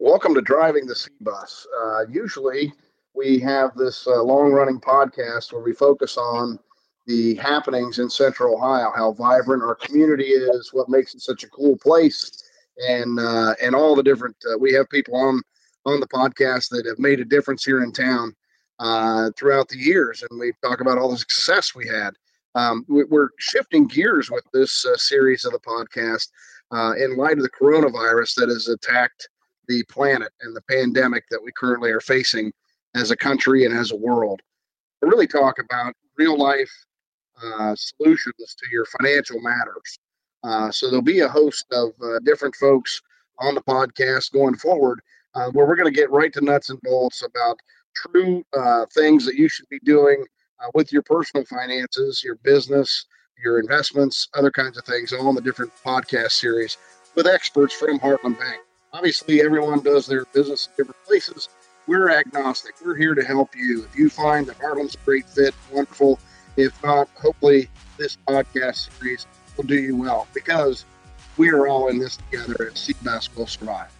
Welcome to Driving the C Bus. Uh, usually, we have this uh, long running podcast where we focus on the happenings in Central Ohio, how vibrant our community is, what makes it such a cool place, and uh, and all the different. Uh, we have people on on the podcast that have made a difference here in town uh, throughout the years, and we talk about all the success we had. Um, we're shifting gears with this uh, series of the podcast in light of the coronavirus that has attacked the planet and the pandemic that we currently are facing as a country and as a world. To really talk about real life uh, solutions to your financial matters. Uh, so there'll be a host of uh, different folks on the podcast going forward uh, where we're going to get right to nuts and bolts about true uh, things that you should be doing uh, with your personal finances, your business, your investments, other kinds of things, in the different podcast series with experts from Heartland Bank. Obviously, everyone does their business in different places. We're agnostic. We're here to help you. If you find that Heartland's a great fit, wonderful. If not, hopefully this podcast series will do you well because we are all in this together and CBUS will survive.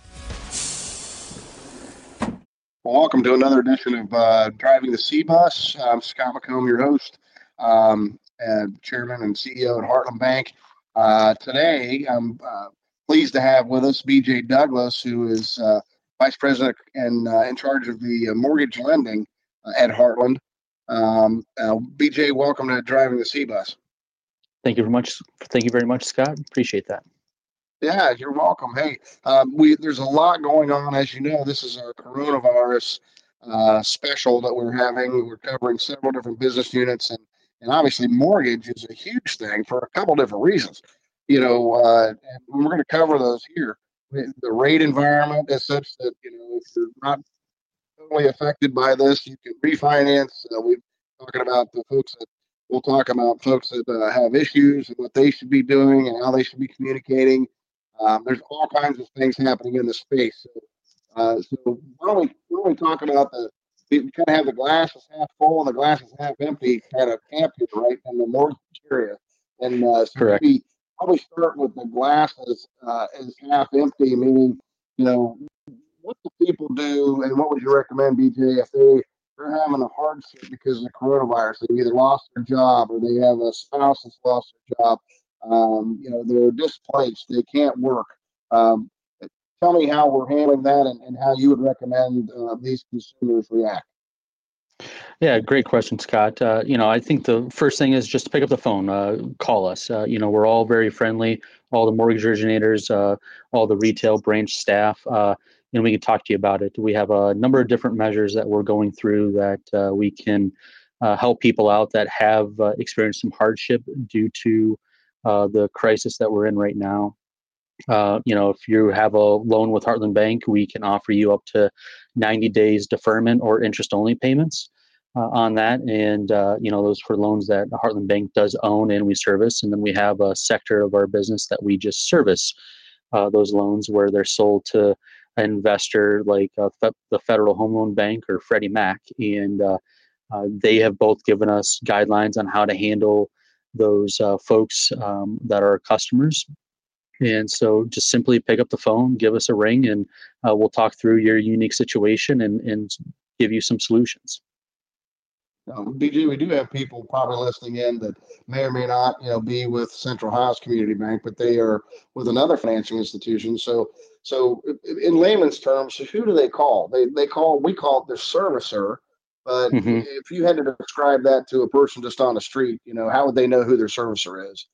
Well, welcome to another edition of uh, Driving the C Bus. I'm Scott McComb, your host, um, and chairman and CEO at Heartland Bank. Uh, today, I'm uh, pleased to have with us BJ Douglas, who is uh, vice president and uh, in charge of the uh, mortgage lending uh, at Heartland. Um, uh, BJ, welcome to driving the C bus. Thank you very much. Thank you very much, Scott. Appreciate that. Yeah, you're welcome. Hey, um, we there's a lot going on, as you know. This is our coronavirus uh, special that we're having. We're covering several different business units, and and obviously mortgage is a huge thing for a couple different reasons you know, uh, and we're going to cover those here. The rate environment is such that you know if you're not totally affected by this, you can refinance. Uh, we're talking about the folks that we'll talk about folks that uh, have issues and what they should be doing and how they should be communicating. Um, there's all kinds of things happening in the space. So, uh, so why don't we why don't we talk about the we kind of have the glass is half full and the glass is half empty kind of camp here, right, in the mortgage area. And uh, so Correct. maybe probably start with the glass as, uh, as half empty, meaning, you know, what do people do and what would you recommend, BJ, if they, they're having a hardship because of the coronavirus? They've either lost their job or they have a spouse that's lost their job. Um, you know, they're displaced, they can't work. Um, tell me how we're handling that and, and how you would recommend uh, these consumers react. Yeah, great question, Scott. Uh, you know, I think the first thing is just to pick up the phone, uh, call us. Uh, you know, we're all very friendly, all the mortgage originators, uh, all the retail branch staff, uh, and we can talk to you about it. We have a number of different measures that we're going through that uh, we can help people out that have experienced some hardship due to the crisis that we're in right now. You know, if you have a loan with Heartland Bank, we can offer you up to 90 days deferment or interest only payments uh, on that. And, uh, you know, those for loans that Heartland Bank does own and we service. And then we have a sector of our business that we just service uh, those loans where they're sold to an investor like uh, fe- the Federal Home Loan Bank or Freddie Mac. And uh, uh, they have both given us guidelines on how to handle those folks um, that are customers and so just simply pick up the phone, give us a ring, and uh, we'll talk through your unique situation and, and give you some solutions. Um, BJ, we do have people probably listening in that may or may not, you know, be with Central Ohio's Community Bank, but they are with another financial institution. So, so in layman's terms, who do they call? They they call we call it their servicer. But mm-hmm. if you had to describe that to a person just on the street, you know, how would they know who their servicer is?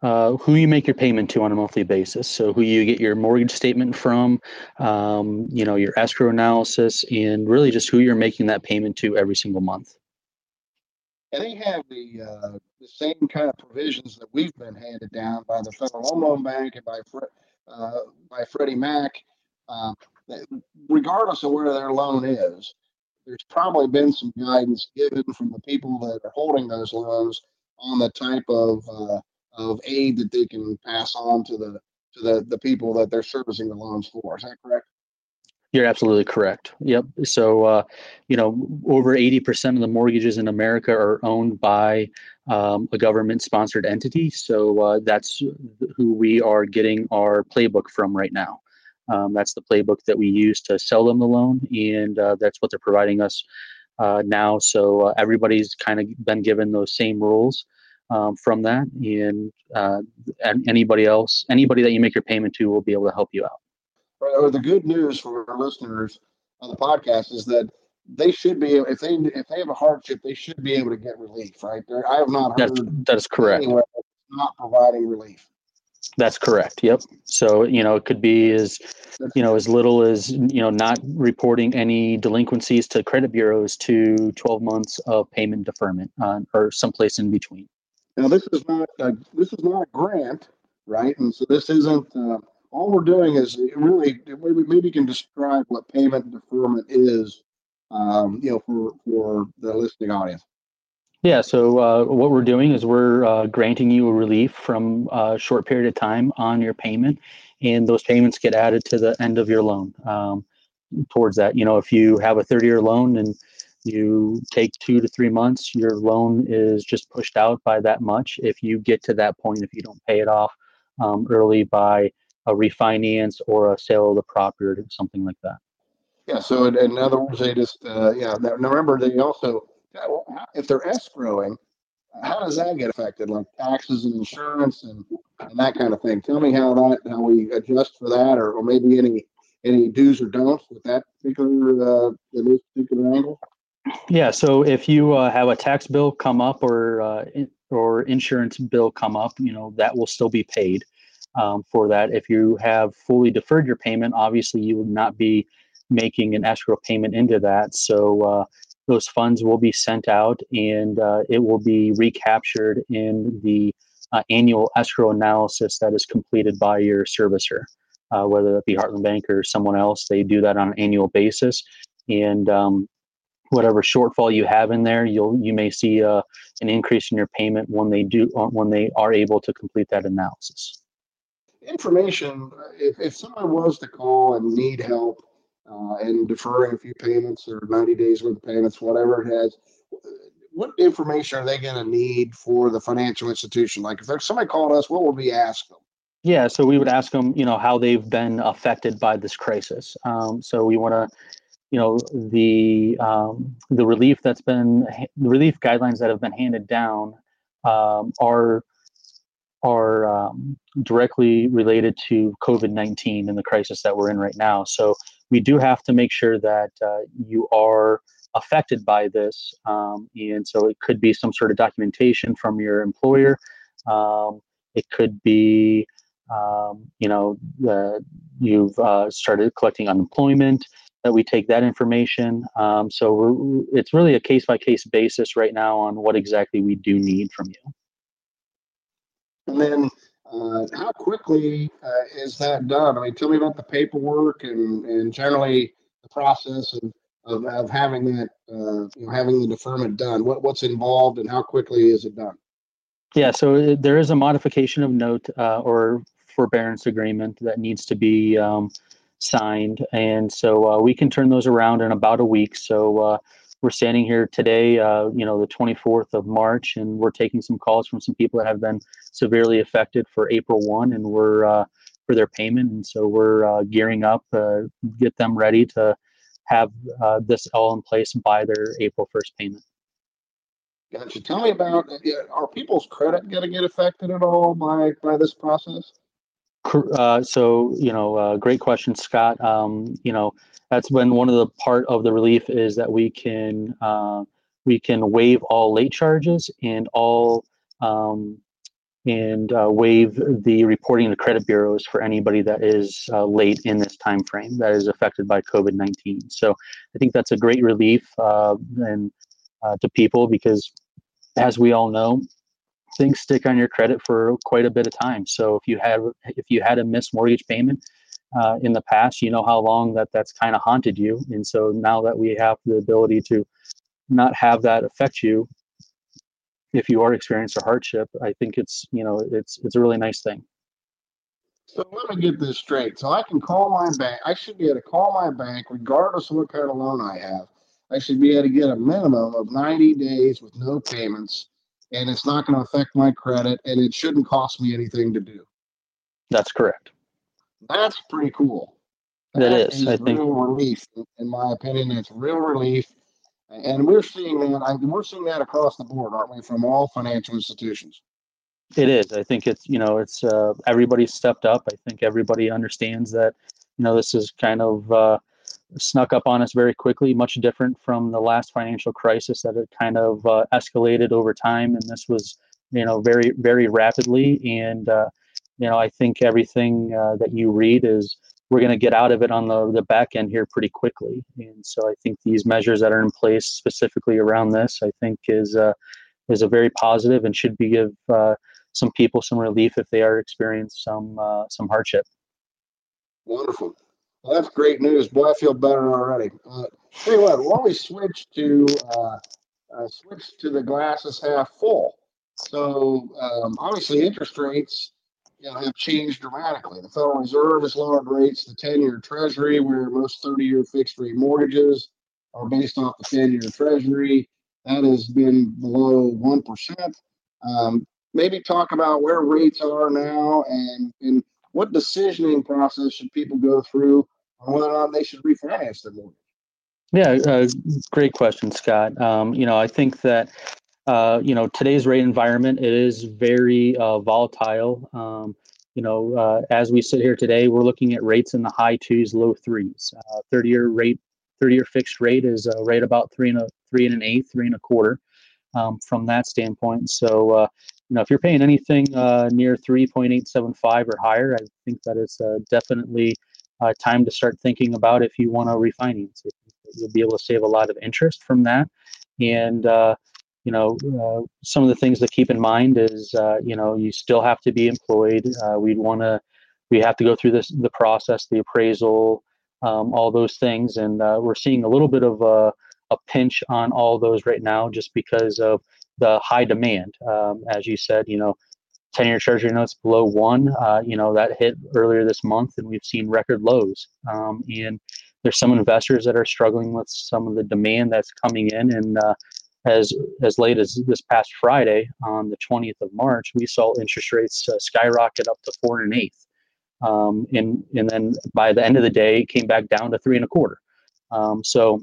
Uh, who you make your payment to on a monthly basis. So who you get your mortgage statement from, um, you know, your escrow analysis, and really just who you're making that payment to every single month and they have the uh, the same kind of provisions that we've been handed down by the Federal Home Loan Bank and by uh, by Freddie Mac. Uh, regardless of where their loan is, there's probably been some guidance given from the people that are holding those loans on the type of uh, of aid that they can pass on to the to the, the people that they're servicing the loans for. Is that correct? You're absolutely correct. Yep. So, uh, you know, over 80% of the mortgages in America are owned by um, a government sponsored entity. So uh, that's who we are getting our playbook from right now. Um, that's the playbook that we use to sell them the loan, and uh, that's what they're providing us uh, now. So uh, everybody's kind of been given those same rules um, from that, and, uh, and anybody else, anybody that you make your payment to, will be able to help you out. Or the good news for our listeners on the podcast is that they should be if they if they have a hardship, they should be able to get relief. Right? There, I have not heard that's, that is correct. not providing relief. That's correct. Yep. So you know, it could be as you know as little as you know not reporting any delinquencies to credit bureaus to 12 months of payment deferment uh, or someplace in between. Now this is not a, this is not a grant, right? And so this isn't. Uh, all we're doing is really maybe you can describe what payment deferment is um, you know, for for the listening audience? Yeah, so uh, what we're doing is we're uh, granting you a relief from a short period of time on your payment, and those payments get added to the end of your loan. Um, towards that, you know, if you have a 30-year loan and you take two to three months, your loan is just pushed out by that much. If you get to that point, if you don't pay it off um, early by a refinance or a sale of the property or something like that. Yeah. So in, in other words, they just uh, yeah. Remember, they also if they're escrowing, how does that get affected? Like taxes and insurance and, and that kind of thing. Tell me how that how we adjust for that, or, or maybe any any do's or don'ts with that particular uh, particular angle. Yeah. So if you uh, have a tax bill come up or uh, or insurance bill come up, you know that will still be paid um, for that. If you have fully deferred your payment, obviously you would not be making an escrow payment into that. So uh, those funds will be sent out and uh, it will be recaptured in the uh, annual escrow analysis that is completed by your servicer, uh, whether it be Heartland Bank or someone else. They do that on an annual basis. And um, whatever shortfall you have in there, you'll you may see uh, an increase in your payment when they do uh, when they are able to complete that analysis. Information: If if someone was to call and need help uh, and deferring a few payments or 90 days worth of payments, whatever it has. What information are they going to need for the financial institution? Like if there's somebody called us, what would we ask them? Yeah, so we would ask them, you know, how they've been affected by this crisis. Um, so we want to, you know, the um, the relief that's been the relief guidelines that have been handed down um, are are um, directly related to COVID nineteen and the crisis that we're in right now. So we do have to make sure that uh, you are affected by this. Um, and so it could be some sort of documentation from your employer. Um, it could be, um, you know, you've uh, started collecting unemployment, that we take that information. Um, so it's really a case by case basis right now on what exactly we do need from you. And then uh, how quickly uh, is that done? I mean, tell me about the paperwork and, and generally the process of, of, of having that, uh, you know, having the deferment done. What, what's involved and how quickly is it done? Yeah, so uh, there is a modification of note uh, or forbearance agreement that needs to be um, signed, and so uh, we can turn those around in about a week. So we're standing here today, uh, you know, the 24th of March, and we're taking some calls from some people that have been severely affected for April 1, and we're uh, for their payment, and so we're uh, gearing up, uh, get them ready to have uh, this all in place by their April 1st payment. Gotcha. Tell me about are people's credit going to get affected at all by by this process? Uh, so you know, uh, great question, Scott. Um, you know, that's been one of the part of the relief is that we can uh, we can waive all late charges and all um, and uh, waive the reporting to credit bureaus for anybody that is uh, late in this time frame that is affected by COVID-19. So I think that's a great relief and to people because as we all know, things stick on your credit for quite a bit of time. So if you have if you had a missed mortgage payment uh, in the past, you know how long that that's kind of haunted you. And so now that we have the ability to not have that affect you, if you are experiencing a hardship, I think it's you know it's it's a really nice thing. So let me get this straight. So I can call my bank. I should be able to call my bank, regardless of what kind of loan I have. I should be able to get a minimum of 90 days with no payments, and it's not going to affect my credit, and it shouldn't cost me anything to do. That's correct. That's pretty cool. that is, I think, real relief. In my opinion, it's real relief, and we're seeing that. I we're seeing that across the board, aren't we, from all financial institutions? It is. I think it's you know it's uh, everybody stepped up. I think everybody understands that you know this is kind of uh, snuck up on us very quickly, much different from the last financial crisis that had kind of uh, escalated over time, and this was you know very very rapidly. And uh, you know I think everything uh, that you read is we're going to get out of it on the the back end here pretty quickly. And so I think these measures that are in place specifically around this, I think is uh, is a very positive and should be give some people some relief if they are experiencing some uh, some hardship. Wonderful. Well, that's great news. Boy, I feel better already. Uh, tell you what, why don't we switch to uh, uh, switch to the glasses half full? So um, obviously, interest rates you know, have changed dramatically. The Federal Reserve has lowered rates. The ten-year Treasury, where most thirty-year fixed-rate mortgages are based off the ten-year Treasury, that has been below one percent. Um, maybe talk about where rates are now and, and what decisioning process should people go through on whether or not they should refinance their mortgage? Yeah, uh, great question, Scott. Um, you know, I think that uh, you know today's rate environment it is very uh, volatile. Um, you know, uh, as we sit here today, we're looking at rates in the high twos, low threes. Uh, thirty-year rate, thirty-year fixed rate is uh, right about three and a three and an eighth, three and a quarter. Um, from that standpoint, so you know, if you're paying anything near 3.875 or higher, I think that is definitely uh, time to start thinking about if you want to refinance. You'll be able to save a lot of interest from that. And, uh, you know, uh, some of the things to keep in mind is, uh, you know, you still have to be employed. we'd want to, we have to go through this, the process, the appraisal, um, all those things. And we're seeing a little bit of a, a pinch on all those right now just because of the high demand. Um, as you said, you know, 10 year treasury notes below one, uh, you know, that hit earlier this month and we've seen record lows. Um, and there's some investors that are struggling with some of the demand that's coming in. And uh, as, as late as this past Friday on the 20th of March, we saw interest rates uh, skyrocket up to four and an eighth. Um, and, and then by the end of the day, it came back down to three and a quarter. Um, so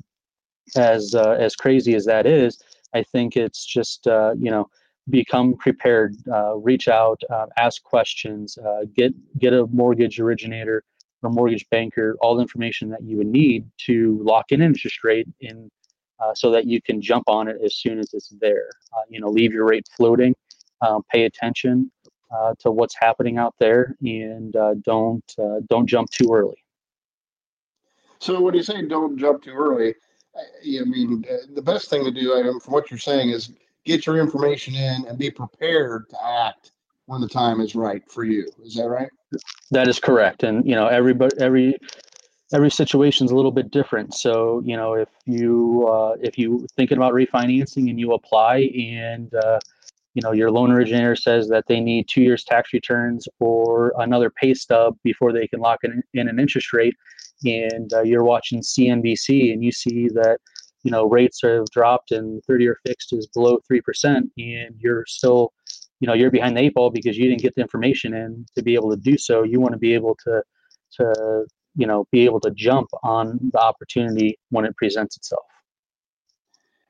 as, uh, as crazy as that is, I think it's just uh, you know become prepared, uh, reach out, uh, ask questions, uh, get get a mortgage originator or mortgage banker all the information that you would need to lock in interest rate in uh, so that you can jump on it as soon as it's there. Uh, you know, leave your rate floating, um, pay attention to what's happening out there, and don't don't jump too early. So when you say don't jump too early, I mean, the best thing to do, Adam, from what you're saying, is get your information in and be prepared to act when the time is right for you. Is that right? That is correct. And you know, every every situation is a little bit different. So you know, if you uh, if you thinking about refinancing and you apply and uh, you know your loan originator says that they need two years tax returns or another pay stub before they can lock in, in an interest rate and uh, you're watching CNBC and you see that you know rates have dropped and 30-year fixed is below three percent, and you're still you know you're behind the eight ball because you didn't get the information in to be able to do so. You want to be able to to you know be able to jump on the opportunity when it presents itself.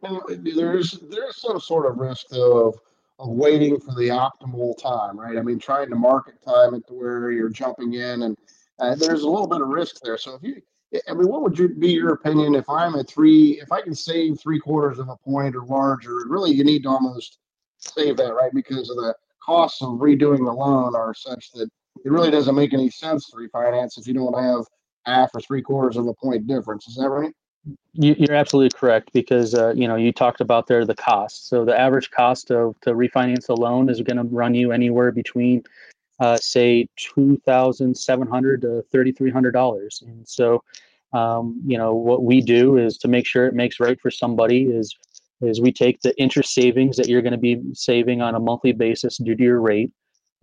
Well, there's there's some sort of risk though of of waiting for the optimal time, right? I mean, trying to market time it to where you're jumping in and uh, there's a little bit of risk there. So if you, I mean, what would you, be your opinion if I'm at three, if I can save three quarters of a point or larger? Really, you need to almost save that, right? Because of the costs of redoing the loan are such that it really doesn't make any sense to refinance if you don't have half or three quarters of a point difference. Is that right? You, are absolutely correct because uh, you know you talked about there the cost. So the average cost of to refinance a loan is going to run you anywhere between uh, say two thousand seven hundred to thirty three hundred dollars. And so, um, you know, what we do is to make sure it makes right for somebody is is we take the interest savings that you're going to be saving on a monthly basis due to your rate,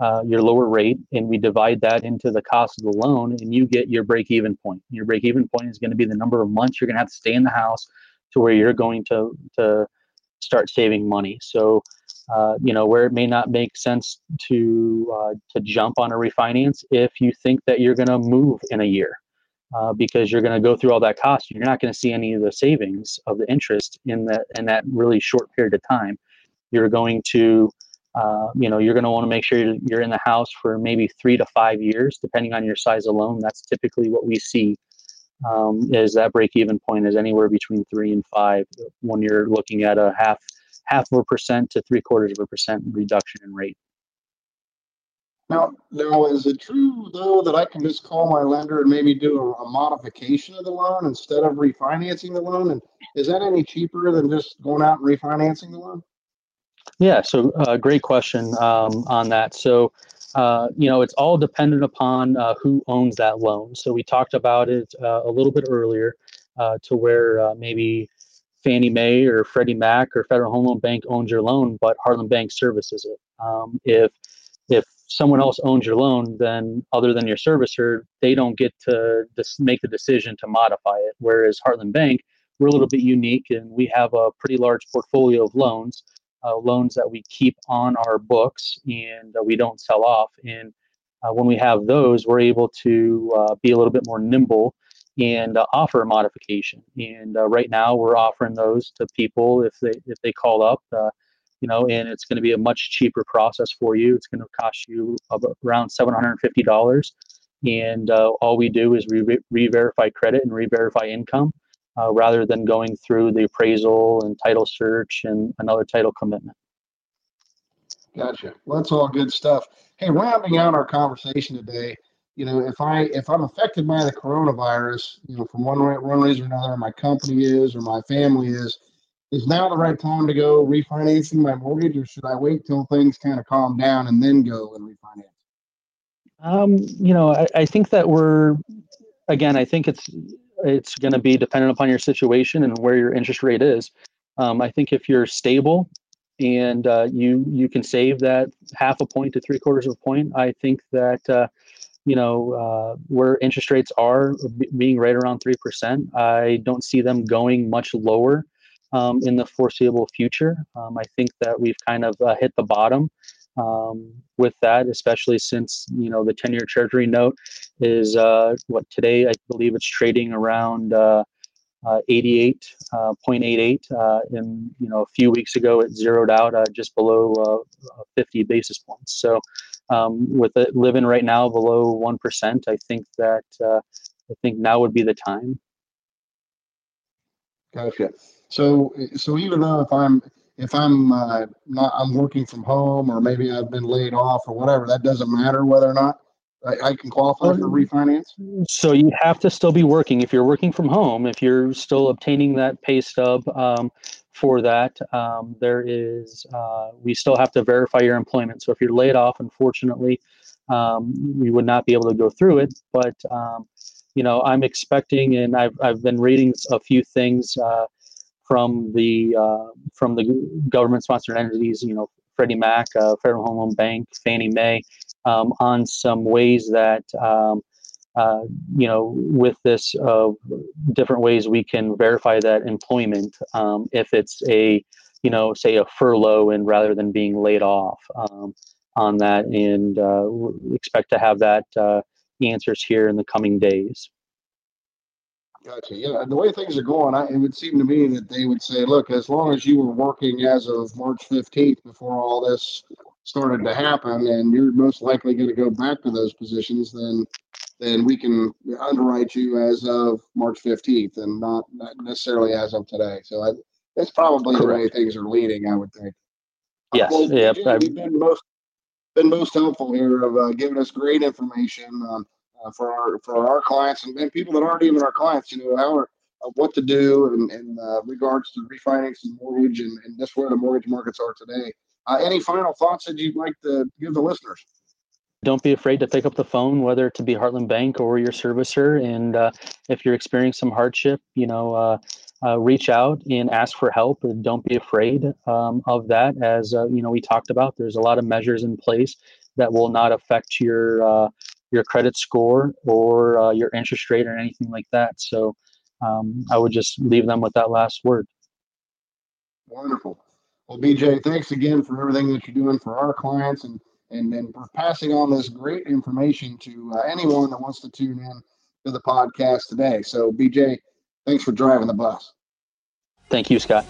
uh, your lower rate, and we divide that into the cost of the loan, and you get your break even point. Your break even point is going to be the number of months you're going to have to stay in the house to where you're going to to start saving money. So uh, you know, where it may not make sense to uh, to jump on a refinance if you think that you're going to move in a year. uh, because you're going to go through all that cost. You're not going to see any of the savings of the interest in that in that really short period of time. You're going to, uh, you know, you're going to want to make sure you're, in the house for maybe three to five years, depending on your size of loan. That's typically what we see. Um, is that break even point is anywhere between three and five when you're looking at a half half of a percent to three quarters of a percent reduction in rate. Now, now, is it true though that I can just call my lender and maybe do a, a, modification of the loan instead of refinancing the loan? And is that any cheaper than just going out and refinancing the loan? Yeah, so uh, great question um, on that. So, uh, you know, it's all dependent upon uh, who owns that loan. So we talked about it uh, a little bit earlier, uh, to where uh, maybe Fannie Mae or Freddie Mac or Federal Home Loan Bank owns your loan, but Heartland Bank services it. Um, if if someone else owns your loan, then other than your servicer, they don't get to dis- make the decision to modify it. Whereas Heartland Bank, we're a little bit unique and we have a pretty large portfolio of loans, uh, loans that we keep on our books and uh, we don't sell off. And uh, when we have those, we're able to uh, be a little bit more nimble and uh, offer a modification. And uh, right now, we're offering those to people if they if they call up you know, and it's going to be a much cheaper process for you. It's going to cost you around $750. And uh, all we do is re verify credit and re verify income uh, rather than going through the appraisal and title search and another title commitment. Gotcha. Well, that's all good stuff. Hey, rounding out our conversation today, you know, if I if I'm affected by the coronavirus, you know, from one one reason or another, my company is or my family is, is now the right time to go refinancing my mortgage, or should I wait till things kind of calm down and then go and refinance? Um, you know, I, I think that we're again. I think it's it's going to be dependent upon your situation and where your interest rate is. Um, I think if you're stable and uh, you you can save that half a point to three quarters of a point, I think that uh, you know uh, where interest rates are being right around three percent. I don't see them going much lower um, in the foreseeable future. Um, I think that we've kind of uh, hit the bottom um, with that, especially since you know the 10-year Treasury note is uh, what today I believe it's trading around uh, 88.88, uh, uh, and you know a few weeks ago it zeroed out just below 50 basis points. So um, with it living right now below one percent, I think that I think now would be the time. Gotcha. So, so even though if I'm if I'm uh, not I'm working from home or maybe I've been laid off or whatever, that doesn't matter whether or not I, I can qualify for refinance. So you have to still be working if you're working from home. If you're still obtaining that pay stub um, for that, um, there is uh, we still have to verify your employment. So if you're laid off, unfortunately, um, we would not be able to go through it. But um, you know, I'm expecting, and I've I've been reading a few things. Uh, from the uh, from the government sponsored entities, you know, Freddie Mac, uh, Federal Home Loan Bank, Fannie Mae, um, on some ways that um, uh, you know, with this uh, different ways we can verify that employment um, if it's a you know, say a furlough and rather than being laid off um, on that, and uh, expect to have that uh, answers here in the coming days. Gotcha. Yeah, the way things are going, I, it would seem to me that they would say, look, as long as you were working as of March 15th before all this started to happen, and you're most likely going to go back to those positions, then then we can underwrite you as of March 15th and not, not necessarily as of today. So I, that's probably Correct. the way things are leading, I would think. Yes. Well, yeah. You've been most been most helpful here of uh, giving us great information. Um, uh, for our for our clients and, and, people that aren't even our clients. You know how are, uh, what to do in, in uh, regards to refinancing mortgage and, and just where the mortgage markets are today. Uh, any final thoughts that you'd like to give the listeners? Don't be afraid to pick up the phone, whether it to be Heartland Bank or your servicer. And uh, if you're experiencing some hardship, you know, uh, uh, reach out and ask for help. And don't be afraid um, of that. As uh, you know, we talked about, there's a lot of measures in place that will not affect your uh, your credit score or uh, your interest rate or anything like that. So um, I would just leave them with that last word. Wonderful. Well, BJ, thanks again for everything that you're doing for our clients and and, and for passing on this great information to uh, anyone that wants to tune in to the podcast today. So, BJ, thanks for driving the bus. Thank you, Scott.